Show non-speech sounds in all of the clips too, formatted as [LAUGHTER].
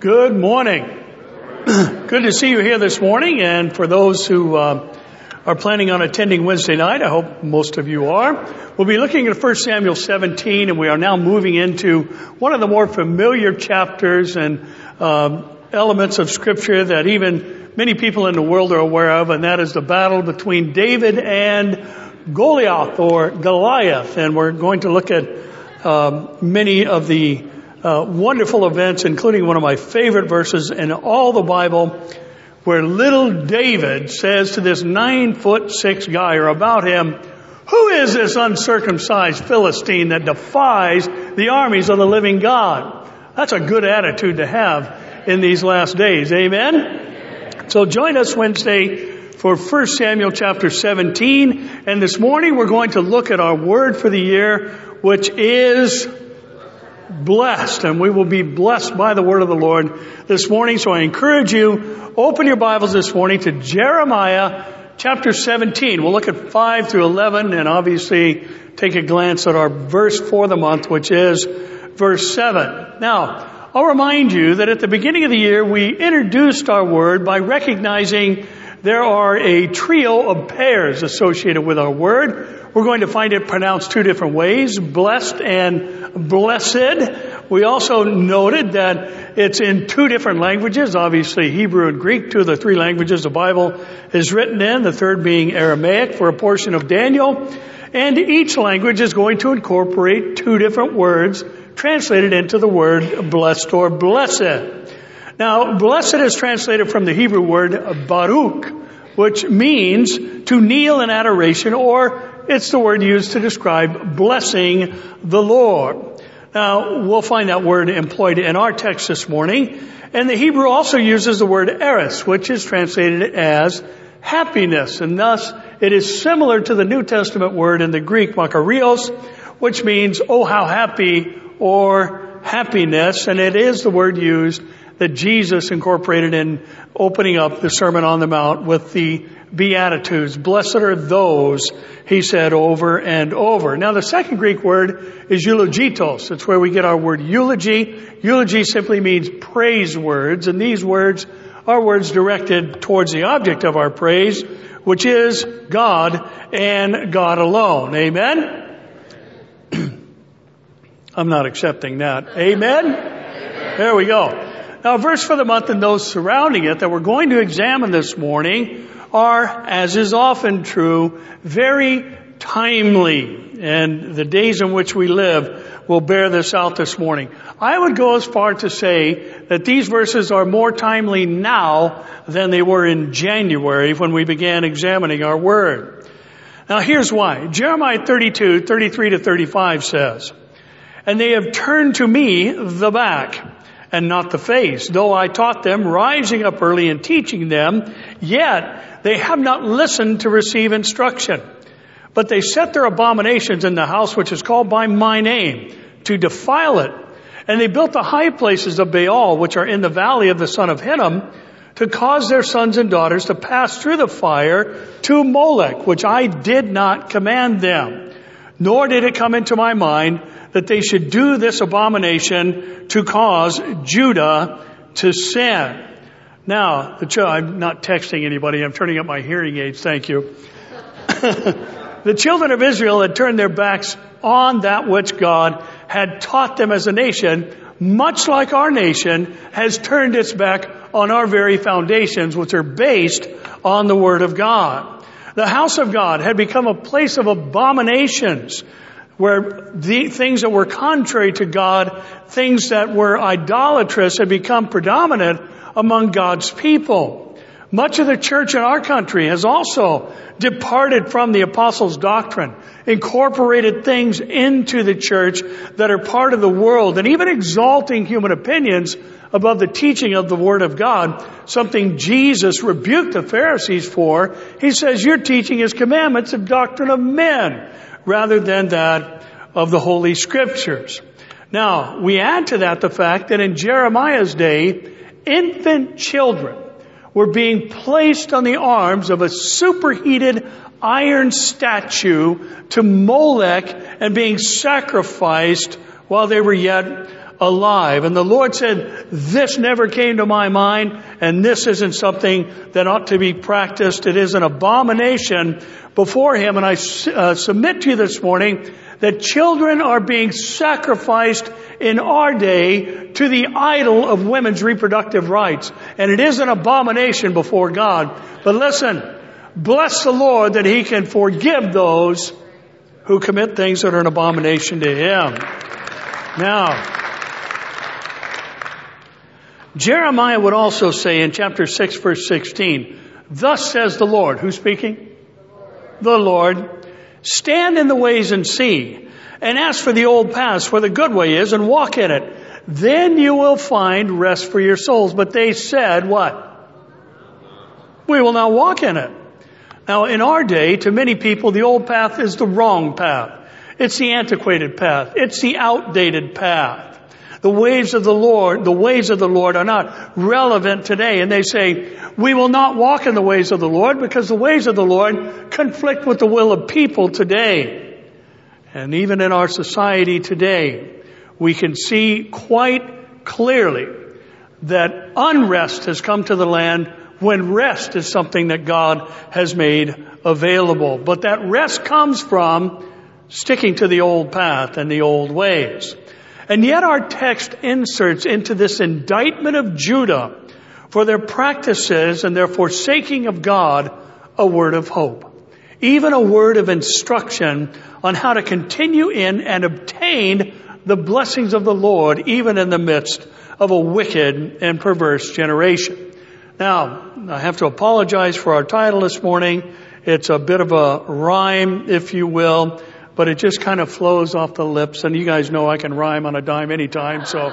Good morning. Good to see you here this morning. And for those who uh, are planning on attending Wednesday night, I hope most of you are. We'll be looking at 1 Samuel 17, and we are now moving into one of the more familiar chapters and um, elements of Scripture that even many people in the world are aware of, and that is the battle between David and Goliath or Goliath. And we're going to look at um, many of the uh, wonderful events, including one of my favorite verses in all the Bible, where little David says to this nine foot six guy or about him, who is this uncircumcised Philistine that defies the armies of the living God? That's a good attitude to have in these last days. Amen? So join us Wednesday for 1 Samuel chapter 17. And this morning we're going to look at our word for the year, which is blessed and we will be blessed by the word of the Lord this morning. So I encourage you, open your Bibles this morning to Jeremiah chapter 17. We'll look at 5 through 11 and obviously take a glance at our verse for the month, which is verse 7. Now, I'll remind you that at the beginning of the year, we introduced our word by recognizing there are a trio of pairs associated with our word. We're going to find it pronounced two different ways, blessed and blessed. We also noted that it's in two different languages, obviously Hebrew and Greek, two of the three languages the Bible is written in, the third being Aramaic for a portion of Daniel. And each language is going to incorporate two different words translated into the word blessed or blessed. Now, blessed is translated from the Hebrew word baruch, which means to kneel in adoration or it's the word used to describe blessing the Lord. Now, we'll find that word employed in our text this morning. And the Hebrew also uses the word eris, which is translated as happiness. And thus, it is similar to the New Testament word in the Greek, makarios, which means, oh, how happy or happiness. And it is the word used that Jesus incorporated in opening up the Sermon on the Mount with the Beatitudes. Blessed are those, he said over and over. Now the second Greek word is eulogitos. It's where we get our word eulogy. Eulogy simply means praise words, and these words are words directed towards the object of our praise, which is God and God alone. Amen? [CLEARS THROAT] I'm not accepting that. Amen? There we go. Now, verse for the month and those surrounding it that we're going to examine this morning are, as is often true, very timely. And the days in which we live will bear this out this morning. I would go as far to say that these verses are more timely now than they were in January when we began examining our word. Now here's why. Jeremiah 32, 33 to 35 says, And they have turned to me the back and not the face. Though I taught them, rising up early and teaching them, yet they have not listened to receive instruction. But they set their abominations in the house which is called by my name to defile it. And they built the high places of Baal, which are in the valley of the son of Hinnom, to cause their sons and daughters to pass through the fire to Molech, which I did not command them. Nor did it come into my mind that they should do this abomination to cause Judah to sin. Now, I'm not texting anybody. I'm turning up my hearing aids. Thank you. [LAUGHS] the children of Israel had turned their backs on that which God had taught them as a nation, much like our nation has turned its back on our very foundations, which are based on the Word of God. The house of God had become a place of abominations where the things that were contrary to God, things that were idolatrous had become predominant among God's people. Much of the church in our country has also departed from the apostles' doctrine, incorporated things into the church that are part of the world, and even exalting human opinions above the teaching of the Word of God, something Jesus rebuked the Pharisees for. He says, your teaching is commandments of doctrine of men rather than that of the Holy Scriptures. Now, we add to that the fact that in Jeremiah's day, infant children were being placed on the arms of a superheated iron statue to Molech and being sacrificed while they were yet alive. And the Lord said, this never came to my mind and this isn't something that ought to be practiced. It is an abomination before Him. And I uh, submit to you this morning that children are being sacrificed in our day to the idol of women's reproductive rights. And it is an abomination before God. But listen, bless the Lord that He can forgive those who commit things that are an abomination to Him. Now, Jeremiah would also say in chapter 6 verse 16, Thus says the Lord. Who's speaking? The Lord. Stand in the ways and see, and ask for the old paths where the good way is and walk in it. Then you will find rest for your souls. But they said what? We will not walk in it. Now in our day, to many people, the old path is the wrong path. It's the antiquated path. It's the outdated path. The ways of the Lord, the ways of the Lord are not relevant today. And they say, we will not walk in the ways of the Lord because the ways of the Lord conflict with the will of people today. And even in our society today, we can see quite clearly that unrest has come to the land when rest is something that God has made available. But that rest comes from sticking to the old path and the old ways. And yet our text inserts into this indictment of Judah for their practices and their forsaking of God a word of hope. Even a word of instruction on how to continue in and obtain the blessings of the Lord even in the midst of a wicked and perverse generation. Now, I have to apologize for our title this morning. It's a bit of a rhyme, if you will but it just kind of flows off the lips. And you guys know I can rhyme on a dime anytime, so.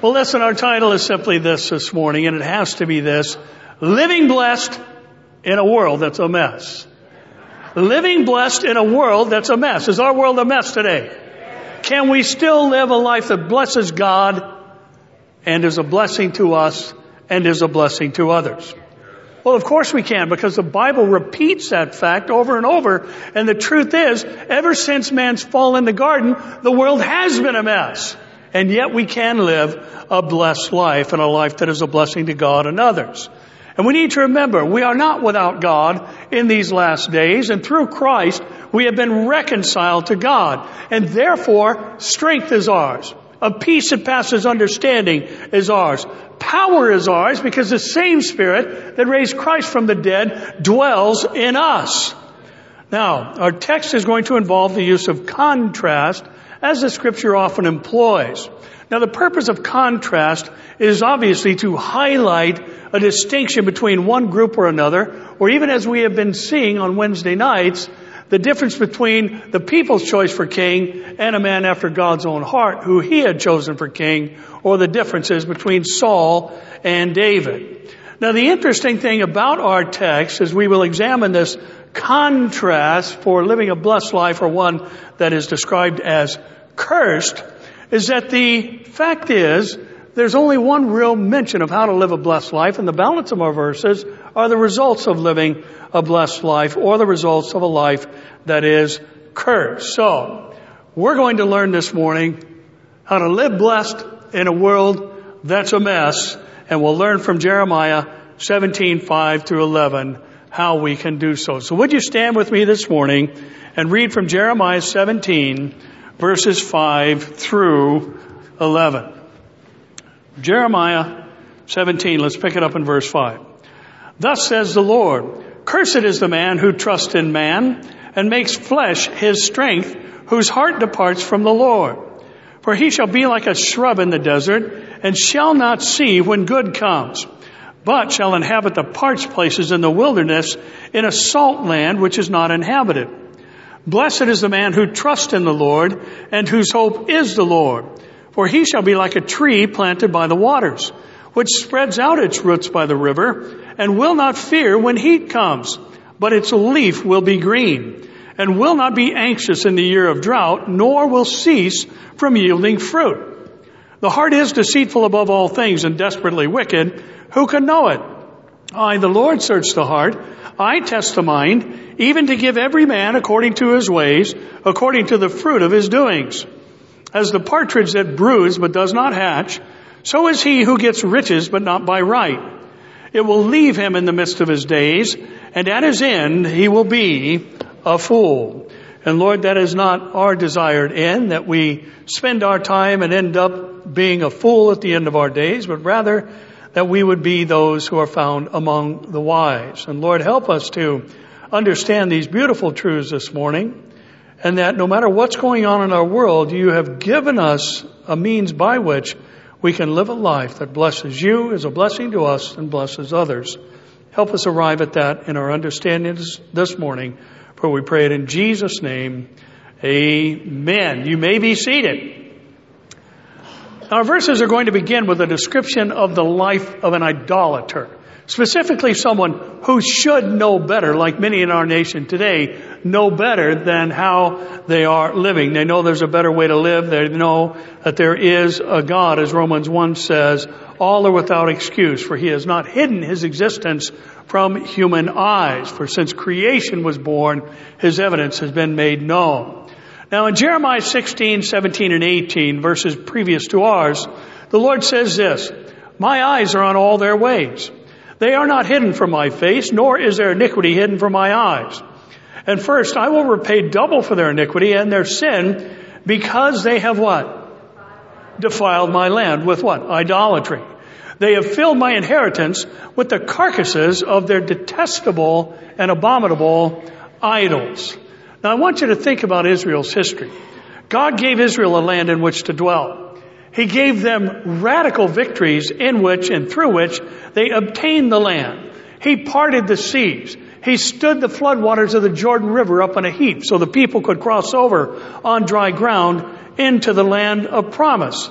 well, listen, our title is simply this this morning, and it has to be this. Living blessed in a world that's a mess. Living blessed in a world that's a mess. Is our world a mess today? Can we still live a life that blesses God and is a blessing to us and is a blessing to others? Well, of course we can because the Bible repeats that fact over and over. And the truth is, ever since man's fall in the garden, the world has been a mess. And yet we can live a blessed life and a life that is a blessing to God and others. And we need to remember, we are not without God in these last days, and through Christ, we have been reconciled to God. And therefore, strength is ours. A peace that passes understanding is ours. Power is ours because the same Spirit that raised Christ from the dead dwells in us. Now, our text is going to involve the use of contrast as the scripture often employs. Now, the purpose of contrast is obviously to highlight a distinction between one group or another, or even as we have been seeing on Wednesday nights, the difference between the people's choice for king and a man after God's own heart who he had chosen for king, or the differences between Saul and David. Now the interesting thing about our text is we will examine this contrast for living a blessed life or one that is described as cursed is that the fact is there's only one real mention of how to live a blessed life, and the balance of our verses are the results of living a blessed life or the results of a life that is cursed. So, we're going to learn this morning how to live blessed in a world that's a mess, and we'll learn from Jeremiah 17, 5 through 11 how we can do so. So would you stand with me this morning and read from Jeremiah 17 verses 5 through 11. Jeremiah 17, let's pick it up in verse 5. Thus says the Lord, Cursed is the man who trusts in man and makes flesh his strength, whose heart departs from the Lord. For he shall be like a shrub in the desert and shall not see when good comes, but shall inhabit the parched places in the wilderness in a salt land which is not inhabited. Blessed is the man who trusts in the Lord and whose hope is the Lord. For he shall be like a tree planted by the waters, which spreads out its roots by the river and will not fear when heat comes, but its leaf will be green and will not be anxious in the year of drought, nor will cease from yielding fruit. The heart is deceitful above all things and desperately wicked. Who can know it? I, the Lord, search the heart. I test the mind, even to give every man according to his ways, according to the fruit of his doings. As the partridge that broods but does not hatch, so is he who gets riches but not by right. It will leave him in the midst of his days, and at his end he will be a fool. And Lord, that is not our desired end, that we spend our time and end up being a fool at the end of our days, but rather that we would be those who are found among the wise. And Lord, help us to understand these beautiful truths this morning, and that no matter what's going on in our world, you have given us a means by which we can live a life that blesses you, is a blessing to us, and blesses others. Help us arrive at that in our understanding this morning, for we pray it in Jesus' name. Amen. You may be seated. Our verses are going to begin with a description of the life of an idolater. Specifically someone who should know better, like many in our nation today, know better than how they are living. They know there's a better way to live. They know that there is a God, as Romans 1 says, all are without excuse, for he has not hidden his existence from human eyes. For since creation was born, his evidence has been made known. Now in Jeremiah 16, 17, and 18, verses previous to ours, the Lord says this, My eyes are on all their ways. They are not hidden from my face, nor is their iniquity hidden from my eyes. And first, I will repay double for their iniquity and their sin because they have what? Defiled my land with what? Idolatry. They have filled my inheritance with the carcasses of their detestable and abominable idols. Now I want you to think about Israel's history. God gave Israel a land in which to dwell. He gave them radical victories in which and through which they obtained the land. He parted the seas. He stood the floodwaters of the Jordan River up on a heap so the people could cross over on dry ground into the land of promise.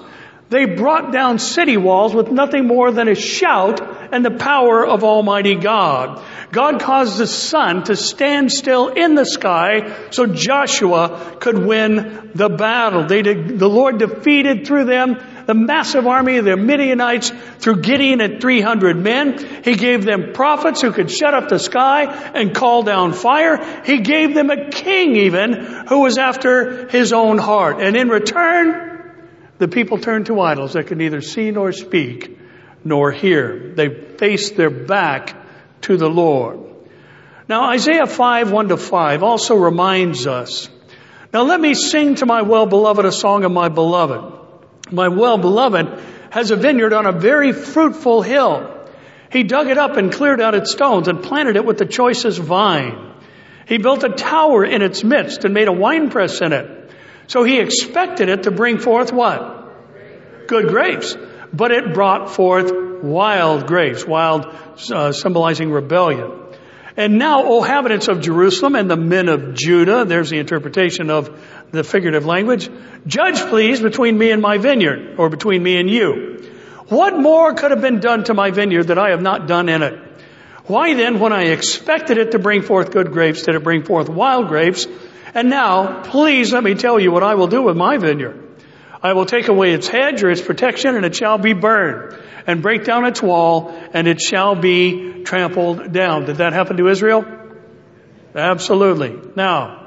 They brought down city walls with nothing more than a shout and the power of Almighty God. God caused the sun to stand still in the sky so Joshua could win the battle. They the Lord defeated through them the massive army of the Midianites through Gideon and 300 men. He gave them prophets who could shut up the sky and call down fire. He gave them a king even who was after his own heart. And in return, the people turned to idols that could neither see nor speak nor hear. They faced their back to the Lord. Now Isaiah 5, 1 to 5 also reminds us, now let me sing to my well-beloved a song of my beloved. My well-beloved has a vineyard on a very fruitful hill. He dug it up and cleared out its stones and planted it with the choicest vine. He built a tower in its midst and made a winepress in it. So he expected it to bring forth what? Good grapes. But it brought forth wild grapes, wild uh, symbolizing rebellion. And now, O inhabitants of Jerusalem and the men of Judah, there's the interpretation of the figurative language, judge please between me and my vineyard, or between me and you. What more could have been done to my vineyard that I have not done in it? Why then, when I expected it to bring forth good grapes, did it bring forth wild grapes? And now, please let me tell you what I will do with my vineyard. I will take away its hedge or its protection and it shall be burned and break down its wall and it shall be trampled down. Did that happen to Israel? Absolutely. Now,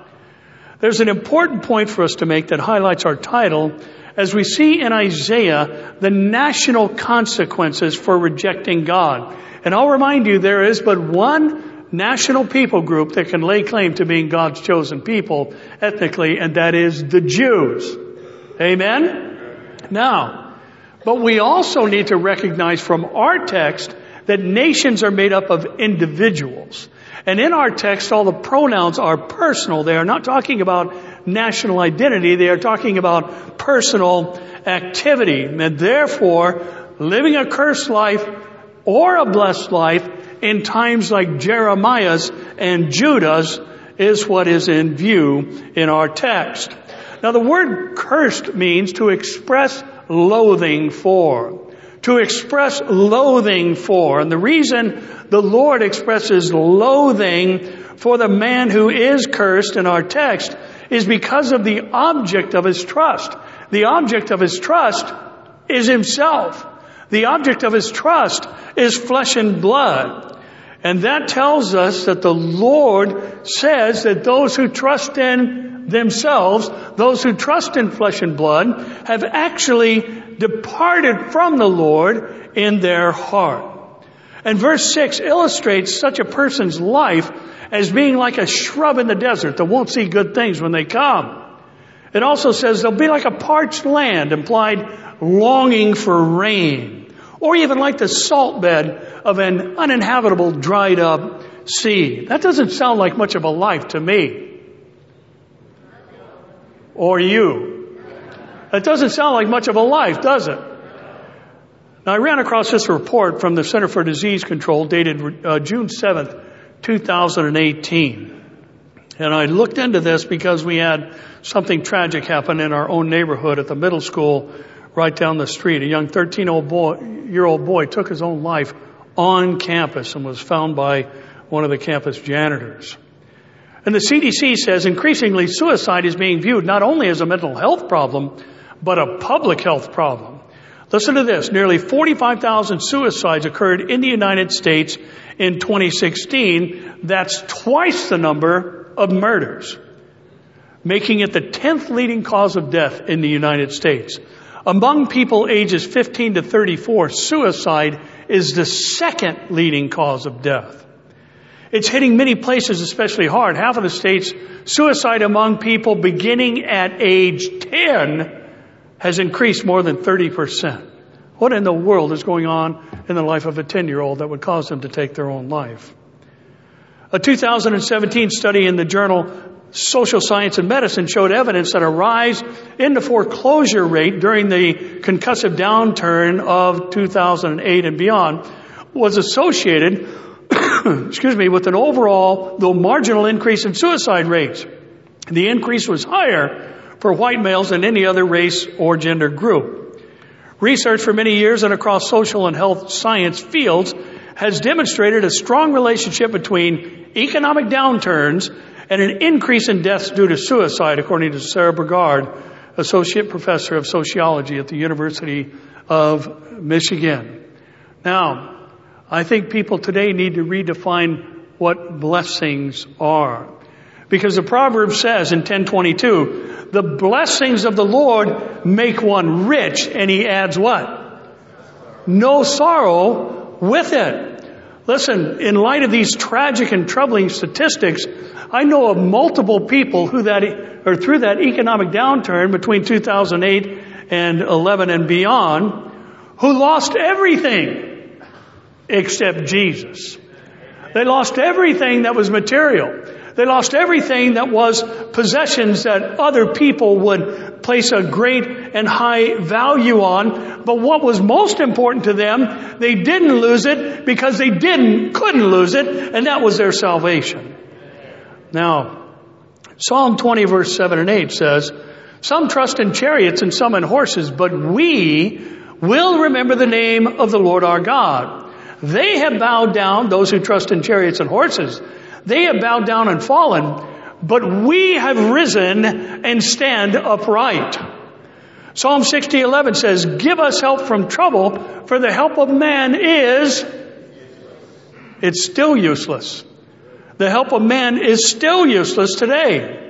there's an important point for us to make that highlights our title as we see in Isaiah the national consequences for rejecting God. And I'll remind you there is but one national people group that can lay claim to being God's chosen people ethnically, and that is the Jews. Amen? Now, but we also need to recognize from our text that nations are made up of individuals. And in our text, all the pronouns are personal. They are not talking about national identity. They are talking about personal activity. And therefore, living a cursed life or a blessed life in times like Jeremiah's and Judah's is what is in view in our text. Now the word cursed means to express loathing for. To express loathing for. And the reason the Lord expresses loathing for the man who is cursed in our text is because of the object of his trust. The object of his trust is himself. The object of his trust is flesh and blood. And that tells us that the Lord says that those who trust in themselves, those who trust in flesh and blood, have actually departed from the Lord in their heart. And verse 6 illustrates such a person's life as being like a shrub in the desert that won't see good things when they come. It also says they'll be like a parched land, implied longing for rain, or even like the salt bed of an uninhabitable, dried up sea. That doesn't sound like much of a life to me. Or you. That doesn't sound like much of a life, does it? Now, I ran across this report from the Center for Disease Control dated uh, June 7th, 2018. And I looked into this because we had something tragic happen in our own neighborhood at the middle school right down the street. A young 13 year old boy took his own life on campus and was found by one of the campus janitors. And the CDC says increasingly suicide is being viewed not only as a mental health problem, but a public health problem. Listen to this. Nearly 45,000 suicides occurred in the United States in 2016. That's twice the number of murders, making it the 10th leading cause of death in the United States. Among people ages 15 to 34, suicide is the second leading cause of death. It's hitting many places especially hard. Half of the states, suicide among people beginning at age 10 has increased more than 30%. What in the world is going on in the life of a 10 year old that would cause them to take their own life? A 2017 study in the journal Social Science and Medicine showed evidence that a rise in the foreclosure rate during the concussive downturn of 2008 and beyond was associated, [COUGHS] excuse me, with an overall, though marginal increase in suicide rates. The increase was higher for white males than any other race or gender group. Research for many years and across social and health science fields has demonstrated a strong relationship between economic downturns and an increase in deaths due to suicide, according to Sarah Burgard, Associate Professor of Sociology at the University of Michigan. Now, I think people today need to redefine what blessings are. Because the proverb says in 1022, the blessings of the Lord make one rich, and he adds what? No sorrow with it. Listen, in light of these tragic and troubling statistics, I know of multiple people who that, or through that economic downturn between 2008 and 11 and beyond, who lost everything except Jesus. They lost everything that was material. They lost everything that was possessions that other people would place a great and high value on. But what was most important to them, they didn't lose it because they didn't, couldn't lose it, and that was their salvation. Now, Psalm 20 verse 7 and 8 says, Some trust in chariots and some in horses, but we will remember the name of the Lord our God. They have bowed down, those who trust in chariots and horses, they have bowed down and fallen, but we have risen and stand upright. Psalm 60:11 says, "Give us help from trouble, for the help of man is it's still useless. The help of man is still useless today.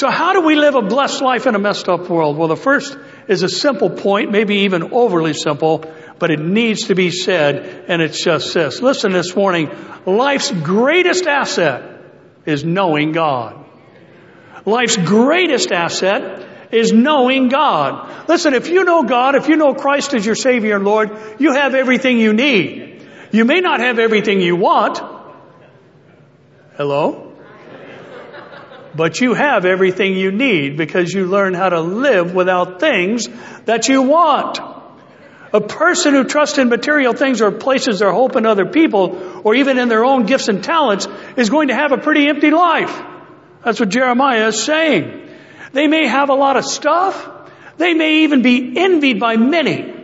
So how do we live a blessed life in a messed up world? Well, the first is a simple point, maybe even overly simple, but it needs to be said, and it's just this. Listen this morning. Life's greatest asset is knowing God. Life's greatest asset is knowing God. Listen, if you know God, if you know Christ as your Savior and Lord, you have everything you need. You may not have everything you want. Hello? But you have everything you need because you learn how to live without things that you want. A person who trusts in material things or places their hope in other people or even in their own gifts and talents is going to have a pretty empty life. That's what Jeremiah is saying. They may have a lot of stuff. They may even be envied by many.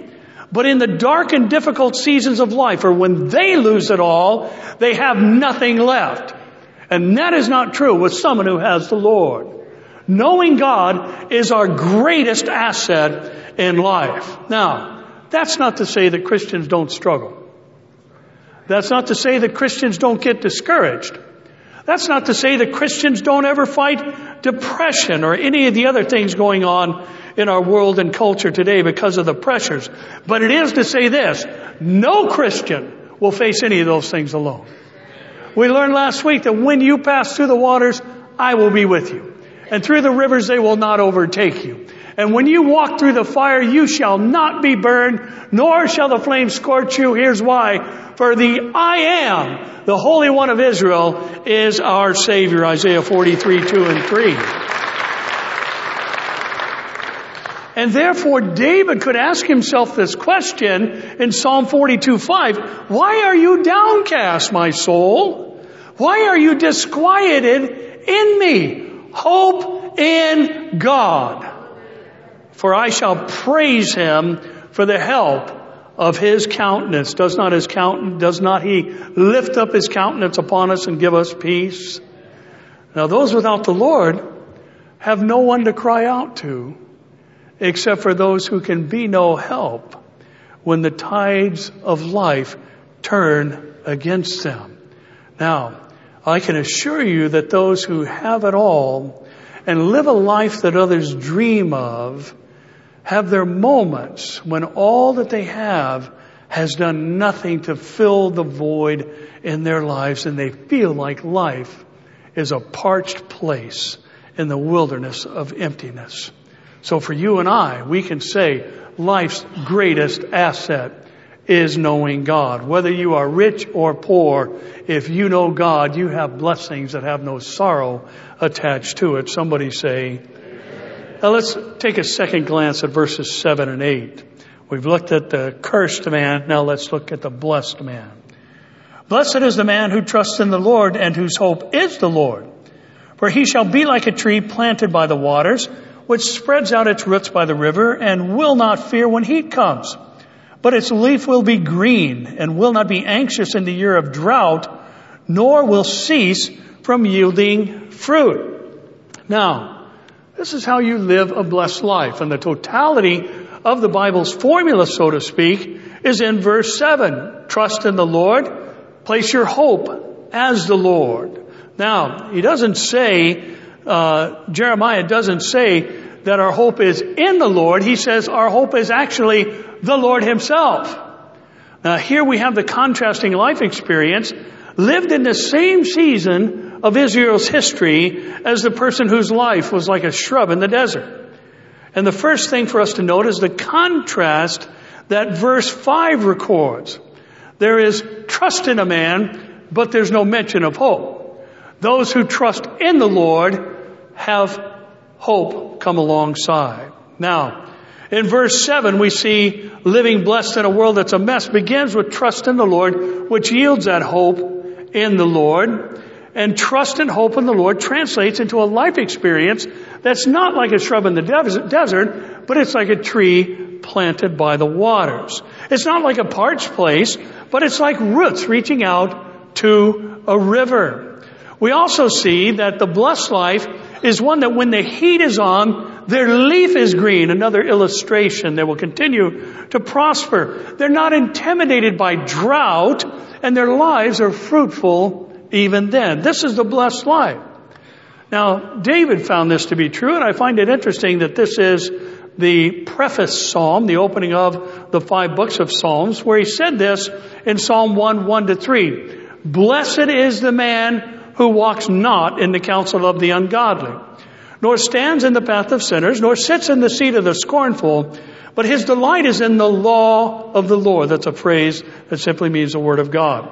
But in the dark and difficult seasons of life or when they lose it all, they have nothing left. And that is not true with someone who has the Lord. Knowing God is our greatest asset in life. Now, that's not to say that Christians don't struggle. That's not to say that Christians don't get discouraged. That's not to say that Christians don't ever fight depression or any of the other things going on in our world and culture today because of the pressures. But it is to say this, no Christian will face any of those things alone. We learned last week that when you pass through the waters, I will be with you. And through the rivers, they will not overtake you. And when you walk through the fire, you shall not be burned, nor shall the flame scorch you. Here's why. For the I am, the Holy One of Israel, is our Savior. Isaiah 43, 2 and 3. And therefore, David could ask himself this question in Psalm 42, 5. Why are you downcast, my soul? Why are you disquieted in me? Hope in God for I shall praise him for the help of his countenance. Does not his countenance, does not he lift up his countenance upon us and give us peace? Now those without the Lord have no one to cry out to except for those who can be no help when the tides of life turn against them. Now, I can assure you that those who have it all and live a life that others dream of have their moments when all that they have has done nothing to fill the void in their lives and they feel like life is a parched place in the wilderness of emptiness. So for you and I, we can say life's greatest asset is knowing God. Whether you are rich or poor, if you know God, you have blessings that have no sorrow attached to it. Somebody say, now let's take a second glance at verses 7 and 8. We've looked at the cursed man. Now let's look at the blessed man. Blessed is the man who trusts in the Lord and whose hope is the Lord. For he shall be like a tree planted by the waters, which spreads out its roots by the river and will not fear when heat comes. But its leaf will be green and will not be anxious in the year of drought, nor will cease from yielding fruit. Now, this is how you live a blessed life. And the totality of the Bible's formula, so to speak, is in verse 7. Trust in the Lord. Place your hope as the Lord. Now, he doesn't say, uh, Jeremiah doesn't say that our hope is in the Lord. He says our hope is actually the Lord himself. Now here we have the contrasting life experience lived in the same season of Israel's history as the person whose life was like a shrub in the desert. And the first thing for us to note is the contrast that verse 5 records. There is trust in a man, but there's no mention of hope. Those who trust in the Lord have hope come alongside. Now, in verse 7, we see living blessed in a world that's a mess begins with trust in the Lord, which yields that hope in the Lord and trust and hope in the Lord translates into a life experience that's not like a shrub in the desert, but it's like a tree planted by the waters. It's not like a parched place, but it's like roots reaching out to a river. We also see that the blessed life is one that when the heat is on, their leaf is green. Another illustration. They will continue to prosper. They're not intimidated by drought and their lives are fruitful even then. This is the blessed life. Now, David found this to be true, and I find it interesting that this is the preface psalm, the opening of the five books of Psalms, where he said this in Psalm 1, 1 to 3. Blessed is the man who walks not in the counsel of the ungodly, nor stands in the path of sinners, nor sits in the seat of the scornful, but his delight is in the law of the Lord. That's a phrase that simply means the word of God.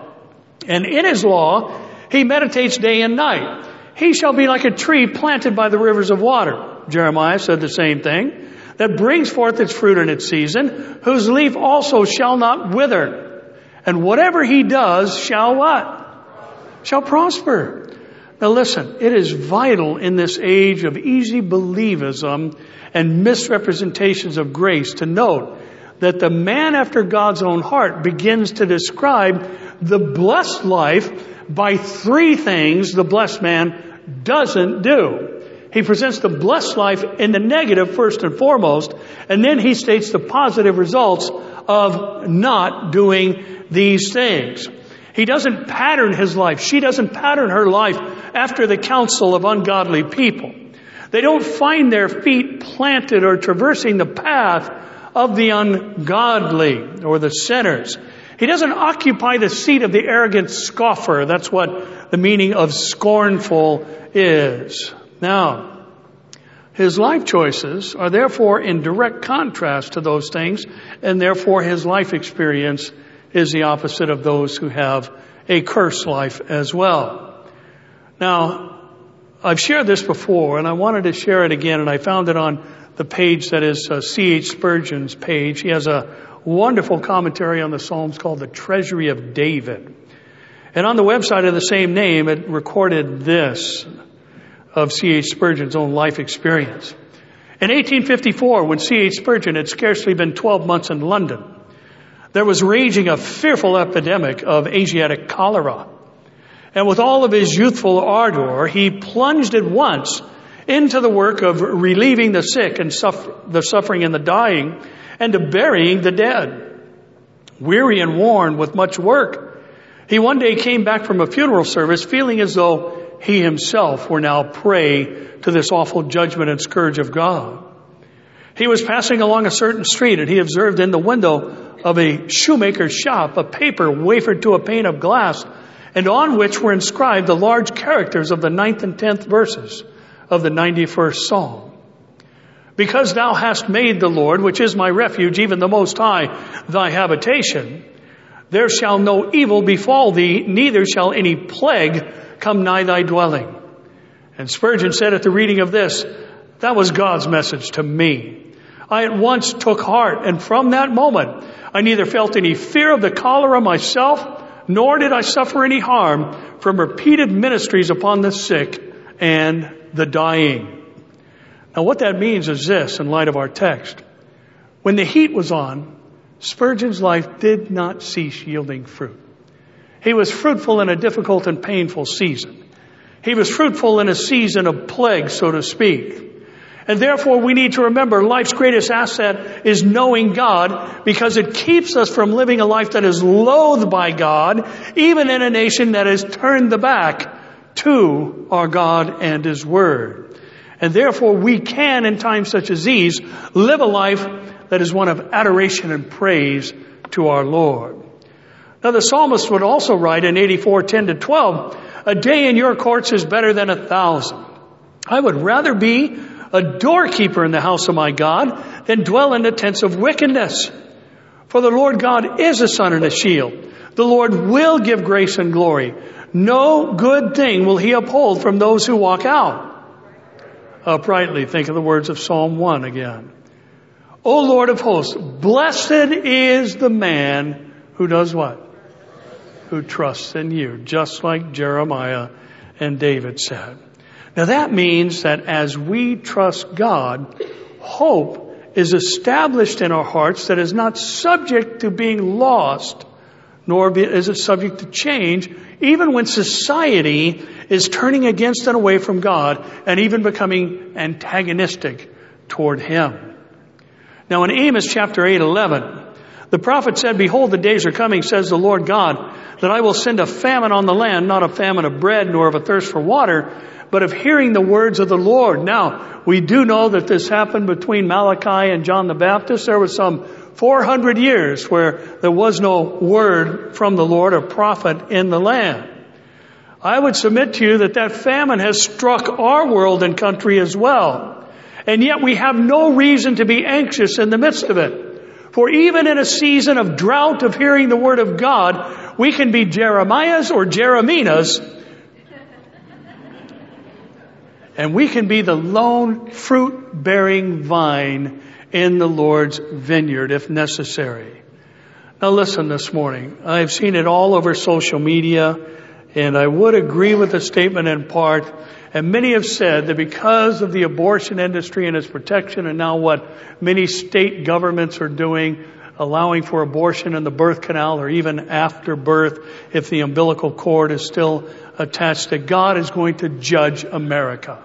And in his law, he meditates day and night. He shall be like a tree planted by the rivers of water. Jeremiah said the same thing. That brings forth its fruit in its season, whose leaf also shall not wither. And whatever he does shall what? Shall prosper. Now listen, it is vital in this age of easy believism and misrepresentations of grace to note that the man after God's own heart begins to describe the blessed life by three things the blessed man doesn't do. He presents the blessed life in the negative first and foremost, and then he states the positive results of not doing these things. He doesn't pattern his life. She doesn't pattern her life after the counsel of ungodly people. They don't find their feet planted or traversing the path of the ungodly or the sinners. He doesn't occupy the seat of the arrogant scoffer. That's what the meaning of scornful is. Now, his life choices are therefore in direct contrast to those things, and therefore his life experience is the opposite of those who have a cursed life as well. Now, I've shared this before, and I wanted to share it again, and I found it on the page that is uh, C.H. Spurgeon's page. He has a wonderful commentary on the Psalms called The Treasury of David. And on the website of the same name, it recorded this of C.H. Spurgeon's own life experience. In 1854, when C.H. Spurgeon had scarcely been 12 months in London, there was raging a fearful epidemic of Asiatic cholera. And with all of his youthful ardor, he plunged at once into the work of relieving the sick and suffer, the suffering and the dying and to burying the dead. Weary and worn with much work, he one day came back from a funeral service feeling as though he himself were now prey to this awful judgment and scourge of God. He was passing along a certain street and he observed in the window of a shoemaker's shop a paper wafered to a pane of glass and on which were inscribed the large characters of the ninth and tenth verses of the 91st Psalm. Because thou hast made the Lord, which is my refuge, even the Most High, thy habitation, there shall no evil befall thee, neither shall any plague come nigh thy dwelling. And Spurgeon said at the reading of this, that was God's message to me. I at once took heart, and from that moment, I neither felt any fear of the cholera myself, nor did I suffer any harm from repeated ministries upon the sick and the dying. Now what that means is this in light of our text. When the heat was on, Spurgeon's life did not cease yielding fruit. He was fruitful in a difficult and painful season. He was fruitful in a season of plague, so to speak. And therefore we need to remember life's greatest asset is knowing God because it keeps us from living a life that is loathed by God, even in a nation that has turned the back to our God and His Word. And therefore we can, in times such as these, live a life that is one of adoration and praise to our Lord. Now the psalmist would also write in 84, 10 to 12, a day in your courts is better than a thousand. I would rather be a doorkeeper in the house of my God than dwell in the tents of wickedness. For the Lord God is a sun and a shield. The Lord will give grace and glory. No good thing will he uphold from those who walk out. Uprightly, think of the words of Psalm 1 again. O Lord of hosts, blessed is the man who does what? Who trusts in you, just like Jeremiah and David said. Now that means that as we trust God, hope is established in our hearts that is not subject to being lost, nor is it subject to change, even when society is turning against and away from God and even becoming antagonistic toward Him. Now in Amos chapter 8, 11, the prophet said, Behold, the days are coming, says the Lord God, that I will send a famine on the land, not a famine of bread, nor of a thirst for water, but of hearing the words of the Lord. Now, we do know that this happened between Malachi and John the Baptist. There was some 400 years where there was no word from the Lord or prophet in the land. I would submit to you that that famine has struck our world and country as well. And yet we have no reason to be anxious in the midst of it. For even in a season of drought of hearing the word of God, we can be Jeremiah's or Jereminas and we can be the lone fruit bearing vine in the Lord's vineyard if necessary. Now listen this morning. I've seen it all over social media and I would agree with the statement in part. And many have said that because of the abortion industry and its protection and now what many state governments are doing, allowing for abortion in the birth canal or even after birth if the umbilical cord is still attached that God is going to judge America.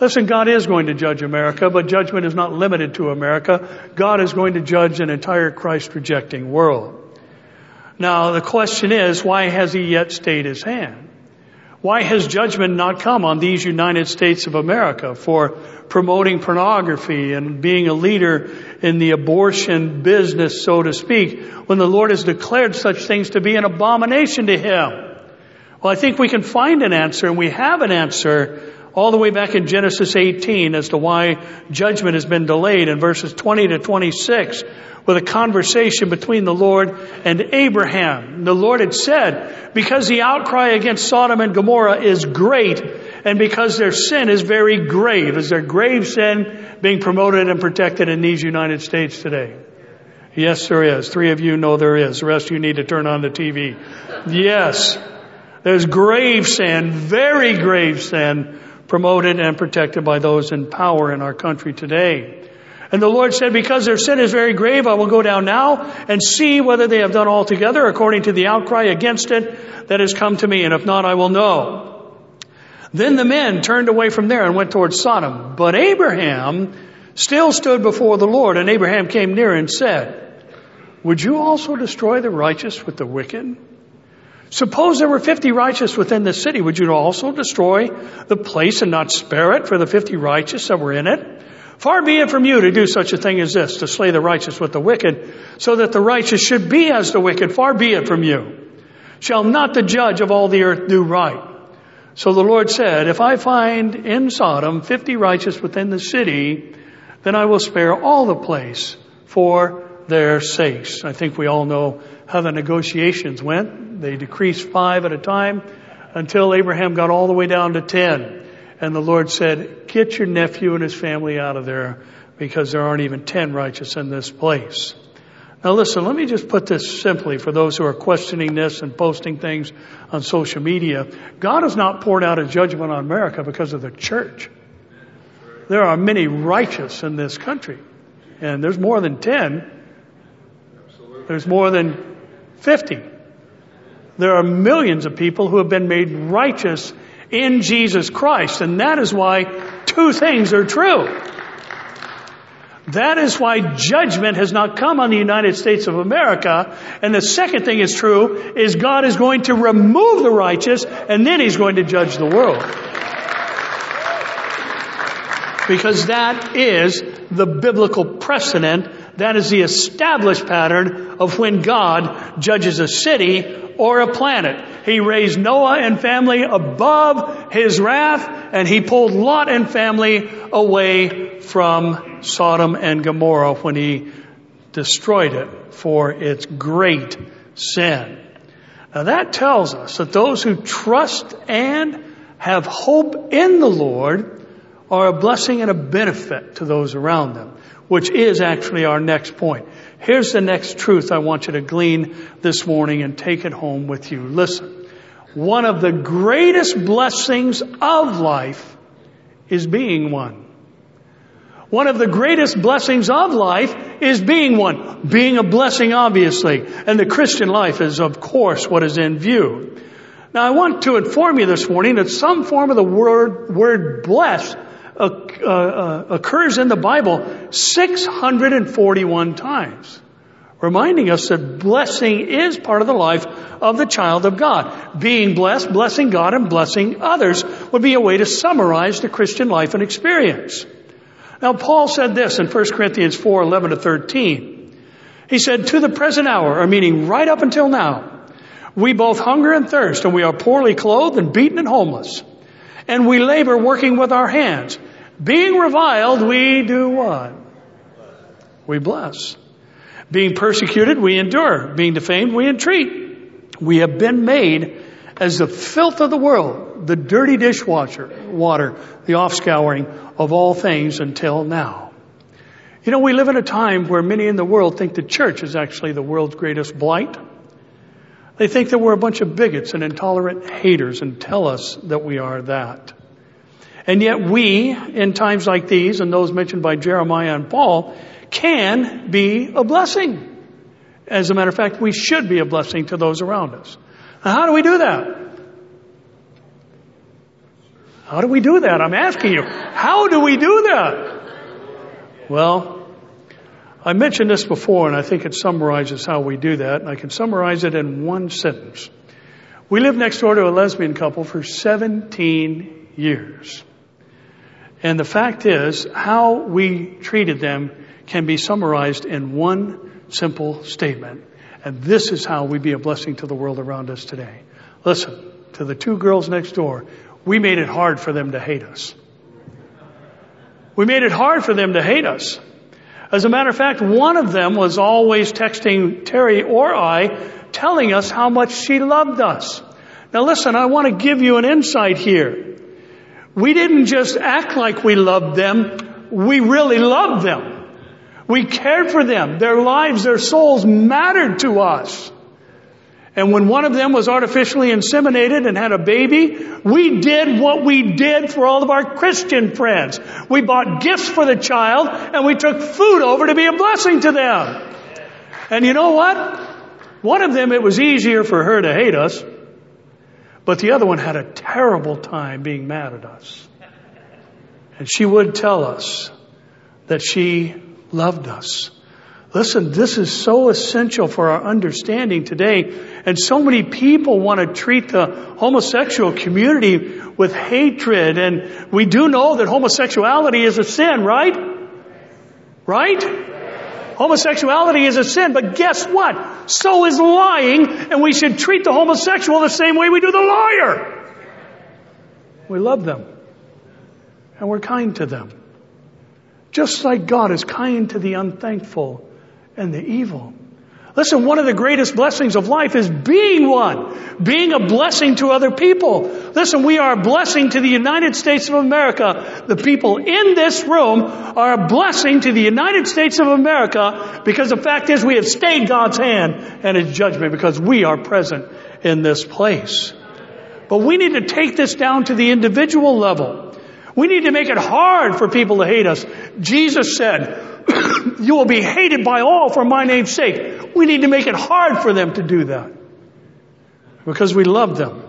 Listen, God is going to judge America, but judgment is not limited to America. God is going to judge an entire Christ rejecting world. Now, the question is, why has he yet stayed his hand? Why has judgment not come on these United States of America for promoting pornography and being a leader in the abortion business, so to speak, when the Lord has declared such things to be an abomination to Him? Well, I think we can find an answer and we have an answer all the way back in Genesis 18 as to why judgment has been delayed in verses 20 to 26 with a conversation between the Lord and Abraham. The Lord had said, because the outcry against Sodom and Gomorrah is great, and because their sin is very grave, is their grave sin being promoted and protected in these United States today? Yes, there is. Three of you know there is. The rest of you need to turn on the TV. Yes. There's grave sin, very grave sin, promoted and protected by those in power in our country today. And the Lord said, because their sin is very grave, I will go down now and see whether they have done altogether according to the outcry against it that has come to me. And if not, I will know. Then the men turned away from there and went towards Sodom. But Abraham still stood before the Lord. And Abraham came near and said, would you also destroy the righteous with the wicked? Suppose there were 50 righteous within the city. Would you also destroy the place and not spare it for the 50 righteous that were in it? Far be it from you to do such a thing as this, to slay the righteous with the wicked, so that the righteous should be as the wicked. Far be it from you. Shall not the judge of all the earth do right? So the Lord said, if I find in Sodom fifty righteous within the city, then I will spare all the place for their sakes. I think we all know how the negotiations went. They decreased five at a time until Abraham got all the way down to ten. And the Lord said, get your nephew and his family out of there because there aren't even 10 righteous in this place. Now listen, let me just put this simply for those who are questioning this and posting things on social media. God has not poured out a judgment on America because of the church. There are many righteous in this country. And there's more than 10. There's more than 50. There are millions of people who have been made righteous in Jesus Christ. And that is why two things are true. That is why judgment has not come on the United States of America. And the second thing is true is God is going to remove the righteous and then he's going to judge the world. Because that is the biblical precedent. That is the established pattern of when God judges a city or a planet. He raised Noah and family above his wrath and he pulled Lot and family away from Sodom and Gomorrah when he destroyed it for its great sin. Now that tells us that those who trust and have hope in the Lord are a blessing and a benefit to those around them, which is actually our next point. Here's the next truth I want you to glean this morning and take it home with you. Listen. One of the greatest blessings of life is being one. One of the greatest blessings of life is being one. Being a blessing, obviously. And the Christian life is, of course, what is in view. Now, I want to inform you this morning that some form of the word, word blessed Uh, uh, occurs in the Bible 641 times, reminding us that blessing is part of the life of the child of God. Being blessed, blessing God, and blessing others would be a way to summarize the Christian life and experience. Now, Paul said this in 1 Corinthians 4, 11 to 13. He said, to the present hour, or meaning right up until now, we both hunger and thirst, and we are poorly clothed and beaten and homeless. And we labor working with our hands. Being reviled, we do what? We bless. Being persecuted, we endure. Being defamed, we entreat. We have been made as the filth of the world, the dirty dishwasher, water, the offscouring of all things until now. You know, we live in a time where many in the world think the church is actually the world's greatest blight. They think that we're a bunch of bigots and intolerant haters and tell us that we are that. And yet we, in times like these and those mentioned by Jeremiah and Paul, can be a blessing. As a matter of fact, we should be a blessing to those around us. Now, how do we do that? How do we do that? I'm asking you. How do we do that? Well, I mentioned this before and I think it summarizes how we do that. And I can summarize it in one sentence. We lived next door to a lesbian couple for 17 years. And the fact is, how we treated them can be summarized in one simple statement. And this is how we be a blessing to the world around us today. Listen, to the two girls next door, we made it hard for them to hate us. We made it hard for them to hate us. As a matter of fact, one of them was always texting Terry or I, telling us how much she loved us. Now listen, I want to give you an insight here. We didn't just act like we loved them, we really loved them. We cared for them. Their lives, their souls mattered to us. And when one of them was artificially inseminated and had a baby, we did what we did for all of our Christian friends. We bought gifts for the child and we took food over to be a blessing to them. And you know what? One of them, it was easier for her to hate us, but the other one had a terrible time being mad at us. And she would tell us that she loved us. Listen, this is so essential for our understanding today. And so many people want to treat the homosexual community with hatred. And we do know that homosexuality is a sin, right? Right? Homosexuality is a sin, but guess what? So is lying, and we should treat the homosexual the same way we do the liar. We love them, and we're kind to them. Just like God is kind to the unthankful and the evil. Listen, one of the greatest blessings of life is being one, being a blessing to other people. Listen, we are a blessing to the United States of America. The people in this room are a blessing to the United States of America because the fact is we have stayed God's hand and His judgment because we are present in this place. But we need to take this down to the individual level. We need to make it hard for people to hate us. Jesus said, [COUGHS] you will be hated by all for my name's sake. We need to make it hard for them to do that. Because we love them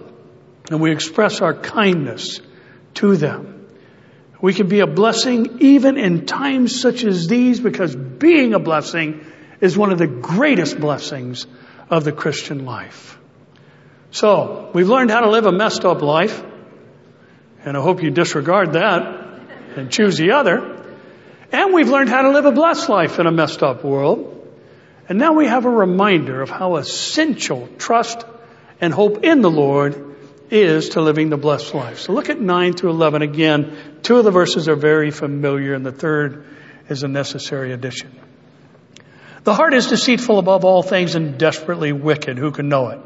and we express our kindness to them. We can be a blessing even in times such as these because being a blessing is one of the greatest blessings of the Christian life. So, we've learned how to live a messed up life, and I hope you disregard that and choose the other. And we've learned how to live a blessed life in a messed up world. And now we have a reminder of how essential trust and hope in the Lord is to living the blessed life. So look at 9 through 11 again. Two of the verses are very familiar and the third is a necessary addition. The heart is deceitful above all things and desperately wicked. Who can know it?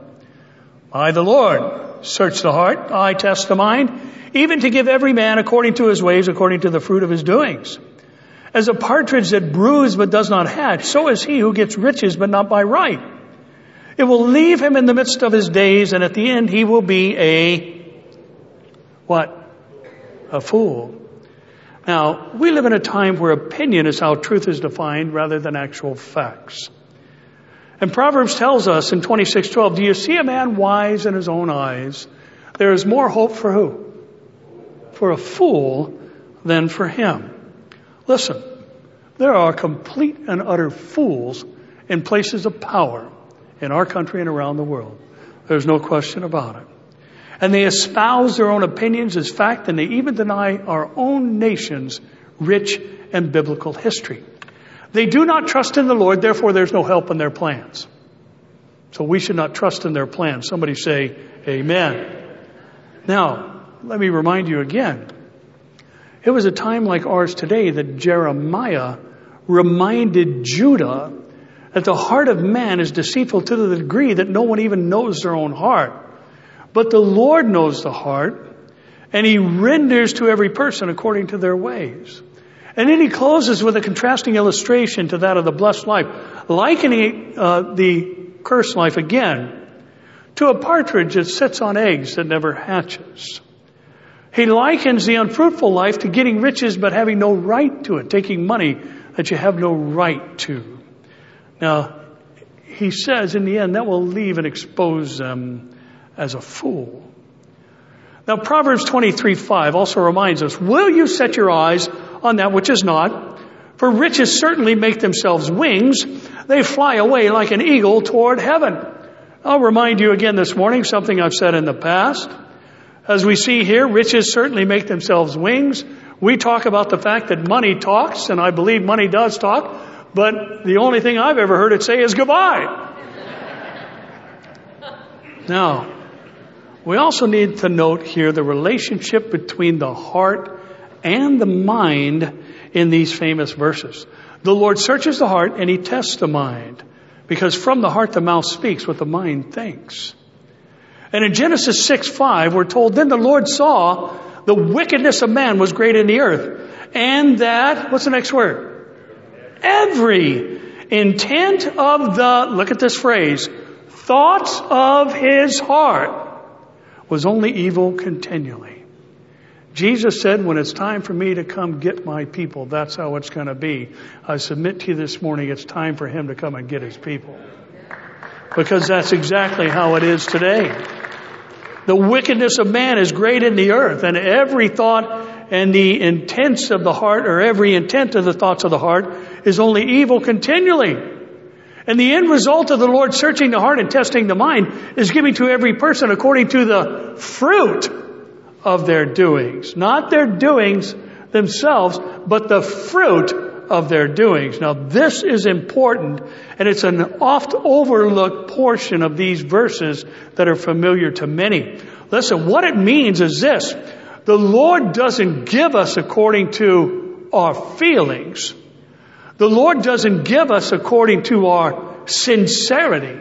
I, the Lord, search the heart. I test the mind, even to give every man according to his ways, according to the fruit of his doings. As a partridge that brews but does not hatch, so is he who gets riches but not by right. It will leave him in the midst of his days, and at the end he will be a what? A fool. Now, we live in a time where opinion is how truth is defined rather than actual facts. And Proverbs tells us in 26:12, "Do you see a man wise in his own eyes? There is more hope for who? For a fool than for him." Listen, there are complete and utter fools in places of power in our country and around the world. There's no question about it. And they espouse their own opinions as fact, and they even deny our own nation's rich and biblical history. They do not trust in the Lord, therefore there's no help in their plans. So we should not trust in their plans. Somebody say, Amen. Now, let me remind you again it was a time like ours today that Jeremiah reminded Judah that the heart of man is deceitful to the degree that no one even knows their own heart. But the Lord knows the heart, and He renders to every person according to their ways. And then He closes with a contrasting illustration to that of the blessed life, likening uh, the cursed life again to a partridge that sits on eggs that never hatches. He likens the unfruitful life to getting riches but having no right to it, taking money that you have no right to. Now, he says in the end that will leave and expose them as a fool. Now, Proverbs 23 5 also reminds us, Will you set your eyes on that which is not? For riches certainly make themselves wings. They fly away like an eagle toward heaven. I'll remind you again this morning something I've said in the past. As we see here, riches certainly make themselves wings. We talk about the fact that money talks, and I believe money does talk, but the only thing I've ever heard it say is goodbye. now, we also need to note here the relationship between the heart and the mind in these famous verses. The Lord searches the heart and he tests the mind because from the heart the mouth speaks what the mind thinks. And in Genesis 6 5, we're told, Then the Lord saw the wickedness of man was great in the earth, and that, what's the next word? Every intent of the, look at this phrase, thoughts of his heart was only evil continually. Jesus said, when it's time for me to come get my people, that's how it's going to be. I submit to you this morning, it's time for him to come and get his people. Because that's exactly how it is today. The wickedness of man is great in the earth, and every thought and the intents of the heart, or every intent of the thoughts of the heart, is only evil continually. And the end result of the Lord searching the heart and testing the mind is giving to every person according to the fruit of their doings. Not their doings themselves, but the fruit of their doings. Now this is important and it's an oft overlooked portion of these verses that are familiar to many. Listen, what it means is this. The Lord doesn't give us according to our feelings. The Lord doesn't give us according to our sincerity.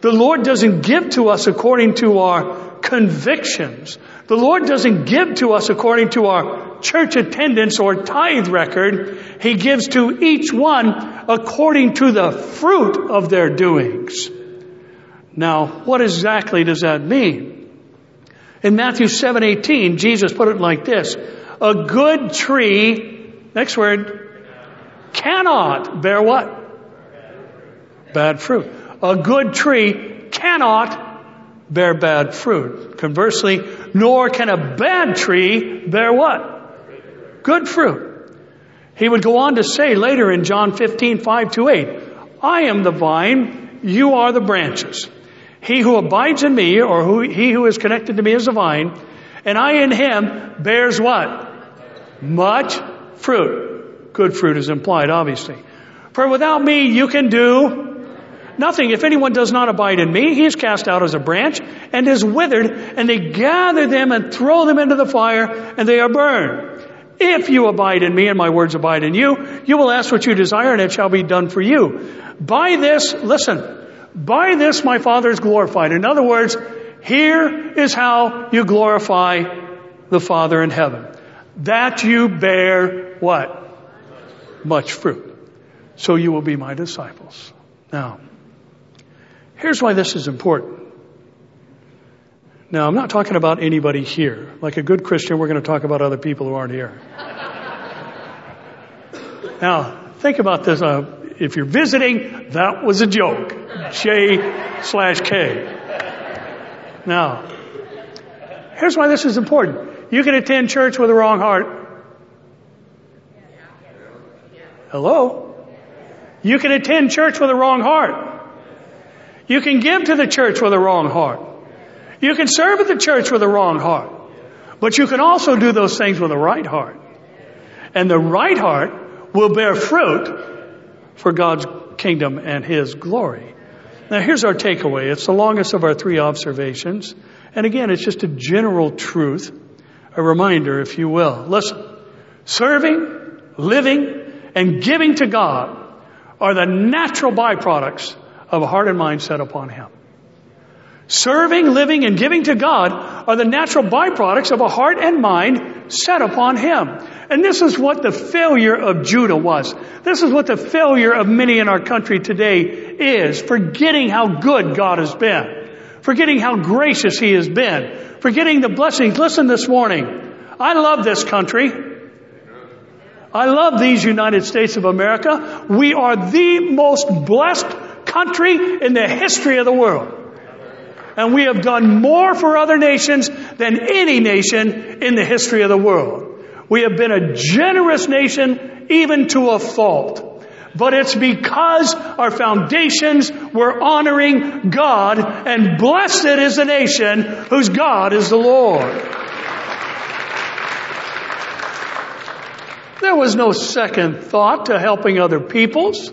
The Lord doesn't give to us according to our convictions. The Lord doesn't give to us according to our church attendance or tithe record. He gives to each one according to the fruit of their doings. Now, what exactly does that mean? In Matthew 7:18, Jesus put it like this: A good tree, next word, cannot bear what? Bad fruit. A good tree cannot bear bad fruit. Conversely, nor can a bad tree bear what? Good fruit. He would go on to say later in John 15, 5 to 8, I am the vine, you are the branches. He who abides in me, or who, he who is connected to me is the vine, and I in him bears what? Much fruit. Good fruit is implied, obviously. For without me you can do Nothing. If anyone does not abide in me, he is cast out as a branch and is withered, and they gather them and throw them into the fire, and they are burned. If you abide in me and my words abide in you, you will ask what you desire, and it shall be done for you. By this, listen, by this my Father is glorified. In other words, here is how you glorify the Father in heaven. That you bear what? Much fruit. So you will be my disciples. Now, Here's why this is important. Now, I'm not talking about anybody here. Like a good Christian, we're going to talk about other people who aren't here. now, think about this. Uh, if you're visiting, that was a joke. J slash K. Now, here's why this is important. You can attend church with the wrong heart. Hello? You can attend church with the wrong heart. You can give to the church with a wrong heart. You can serve at the church with a wrong heart. But you can also do those things with a right heart. And the right heart will bear fruit for God's kingdom and His glory. Now here's our takeaway. It's the longest of our three observations. And again, it's just a general truth, a reminder, if you will. Listen, serving, living, and giving to God are the natural byproducts of a heart and mind set upon Him. Serving, living, and giving to God are the natural byproducts of a heart and mind set upon Him. And this is what the failure of Judah was. This is what the failure of many in our country today is. Forgetting how good God has been. Forgetting how gracious He has been. Forgetting the blessings. Listen this morning. I love this country. I love these United States of America. We are the most blessed country in the history of the world. And we have done more for other nations than any nation in the history of the world. We have been a generous nation even to a fault. but it's because our foundations were honoring God and blessed is the nation whose God is the Lord. There was no second thought to helping other peoples.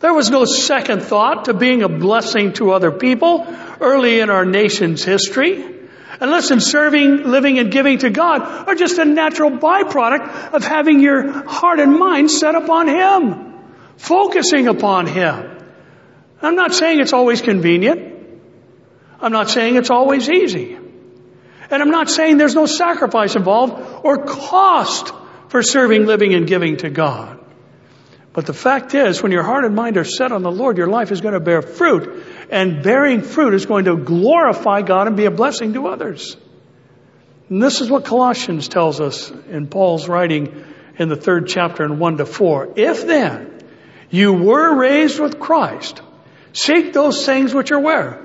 There was no second thought to being a blessing to other people early in our nation's history. And listen, serving, living, and giving to God are just a natural byproduct of having your heart and mind set upon Him, focusing upon Him. I'm not saying it's always convenient. I'm not saying it's always easy. And I'm not saying there's no sacrifice involved or cost for serving, living, and giving to God. But the fact is, when your heart and mind are set on the Lord, your life is going to bear fruit. And bearing fruit is going to glorify God and be a blessing to others. And this is what Colossians tells us in Paul's writing in the third chapter in 1 to 4. If then you were raised with Christ, seek those things which are where?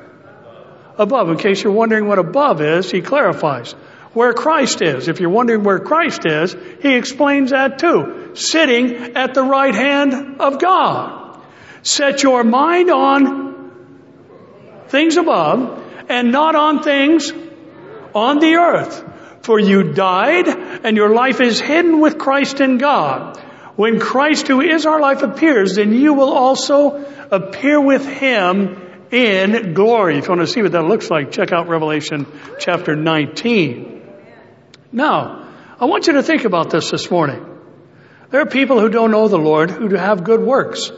Above. In case you're wondering what above is, he clarifies where Christ is. If you're wondering where Christ is, he explains that too. Sitting at the right hand of God. Set your mind on things above and not on things on the earth. For you died and your life is hidden with Christ in God. When Christ who is our life appears, then you will also appear with him in glory. If you want to see what that looks like, check out Revelation chapter 19. Now, I want you to think about this this morning. There are people who don't know the Lord who have good works.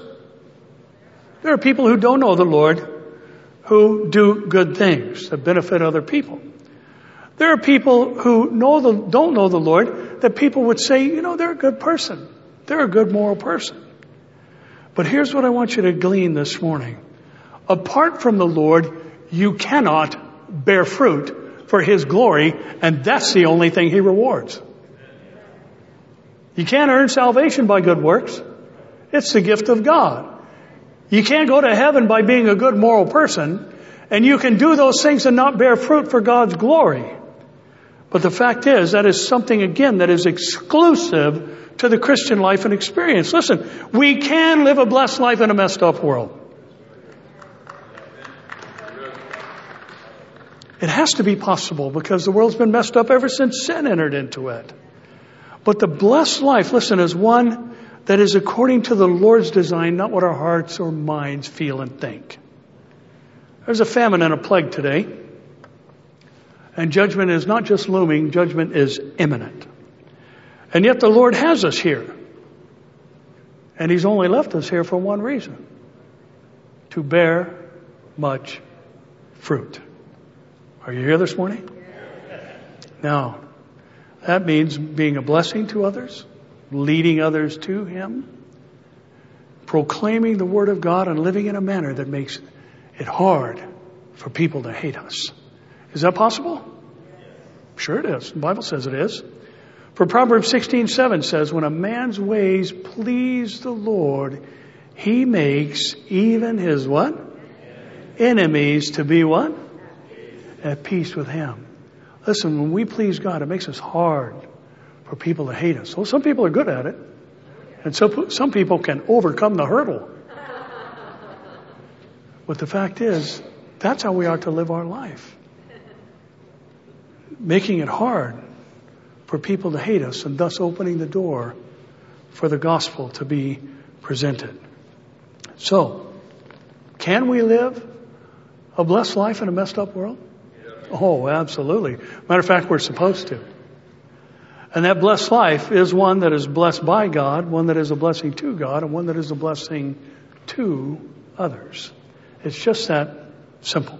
There are people who don't know the Lord who do good things that benefit other people. There are people who know the, don't know the Lord that people would say, you know, they're a good person. They're a good moral person. But here's what I want you to glean this morning. Apart from the Lord, you cannot bear fruit for His glory, and that's the only thing He rewards. You can't earn salvation by good works. It's the gift of God. You can't go to heaven by being a good moral person, and you can do those things and not bear fruit for God's glory. But the fact is, that is something again that is exclusive to the Christian life and experience. Listen, we can live a blessed life in a messed up world. It has to be possible because the world's been messed up ever since sin entered into it. But the blessed life, listen, is one that is according to the Lord's design, not what our hearts or minds feel and think. There's a famine and a plague today. And judgment is not just looming, judgment is imminent. And yet the Lord has us here. And He's only left us here for one reason to bear much fruit. Are you here this morning? Now, that means being a blessing to others, leading others to Him, proclaiming the Word of God, and living in a manner that makes it hard for people to hate us. Is that possible? Sure it is. The Bible says it is. For Proverbs 16, 7 says, when a man's ways please the Lord, he makes even his what? Enemies to be what? At peace with Him. Listen, when we please God, it makes us hard for people to hate us. Well, some people are good at it, and so some people can overcome the hurdle. But the fact is, that's how we are to live our life. Making it hard for people to hate us and thus opening the door for the gospel to be presented. So, can we live a blessed life in a messed up world? Oh, absolutely. Matter of fact, we're supposed to. And that blessed life is one that is blessed by God, one that is a blessing to God, and one that is a blessing to others. It's just that simple.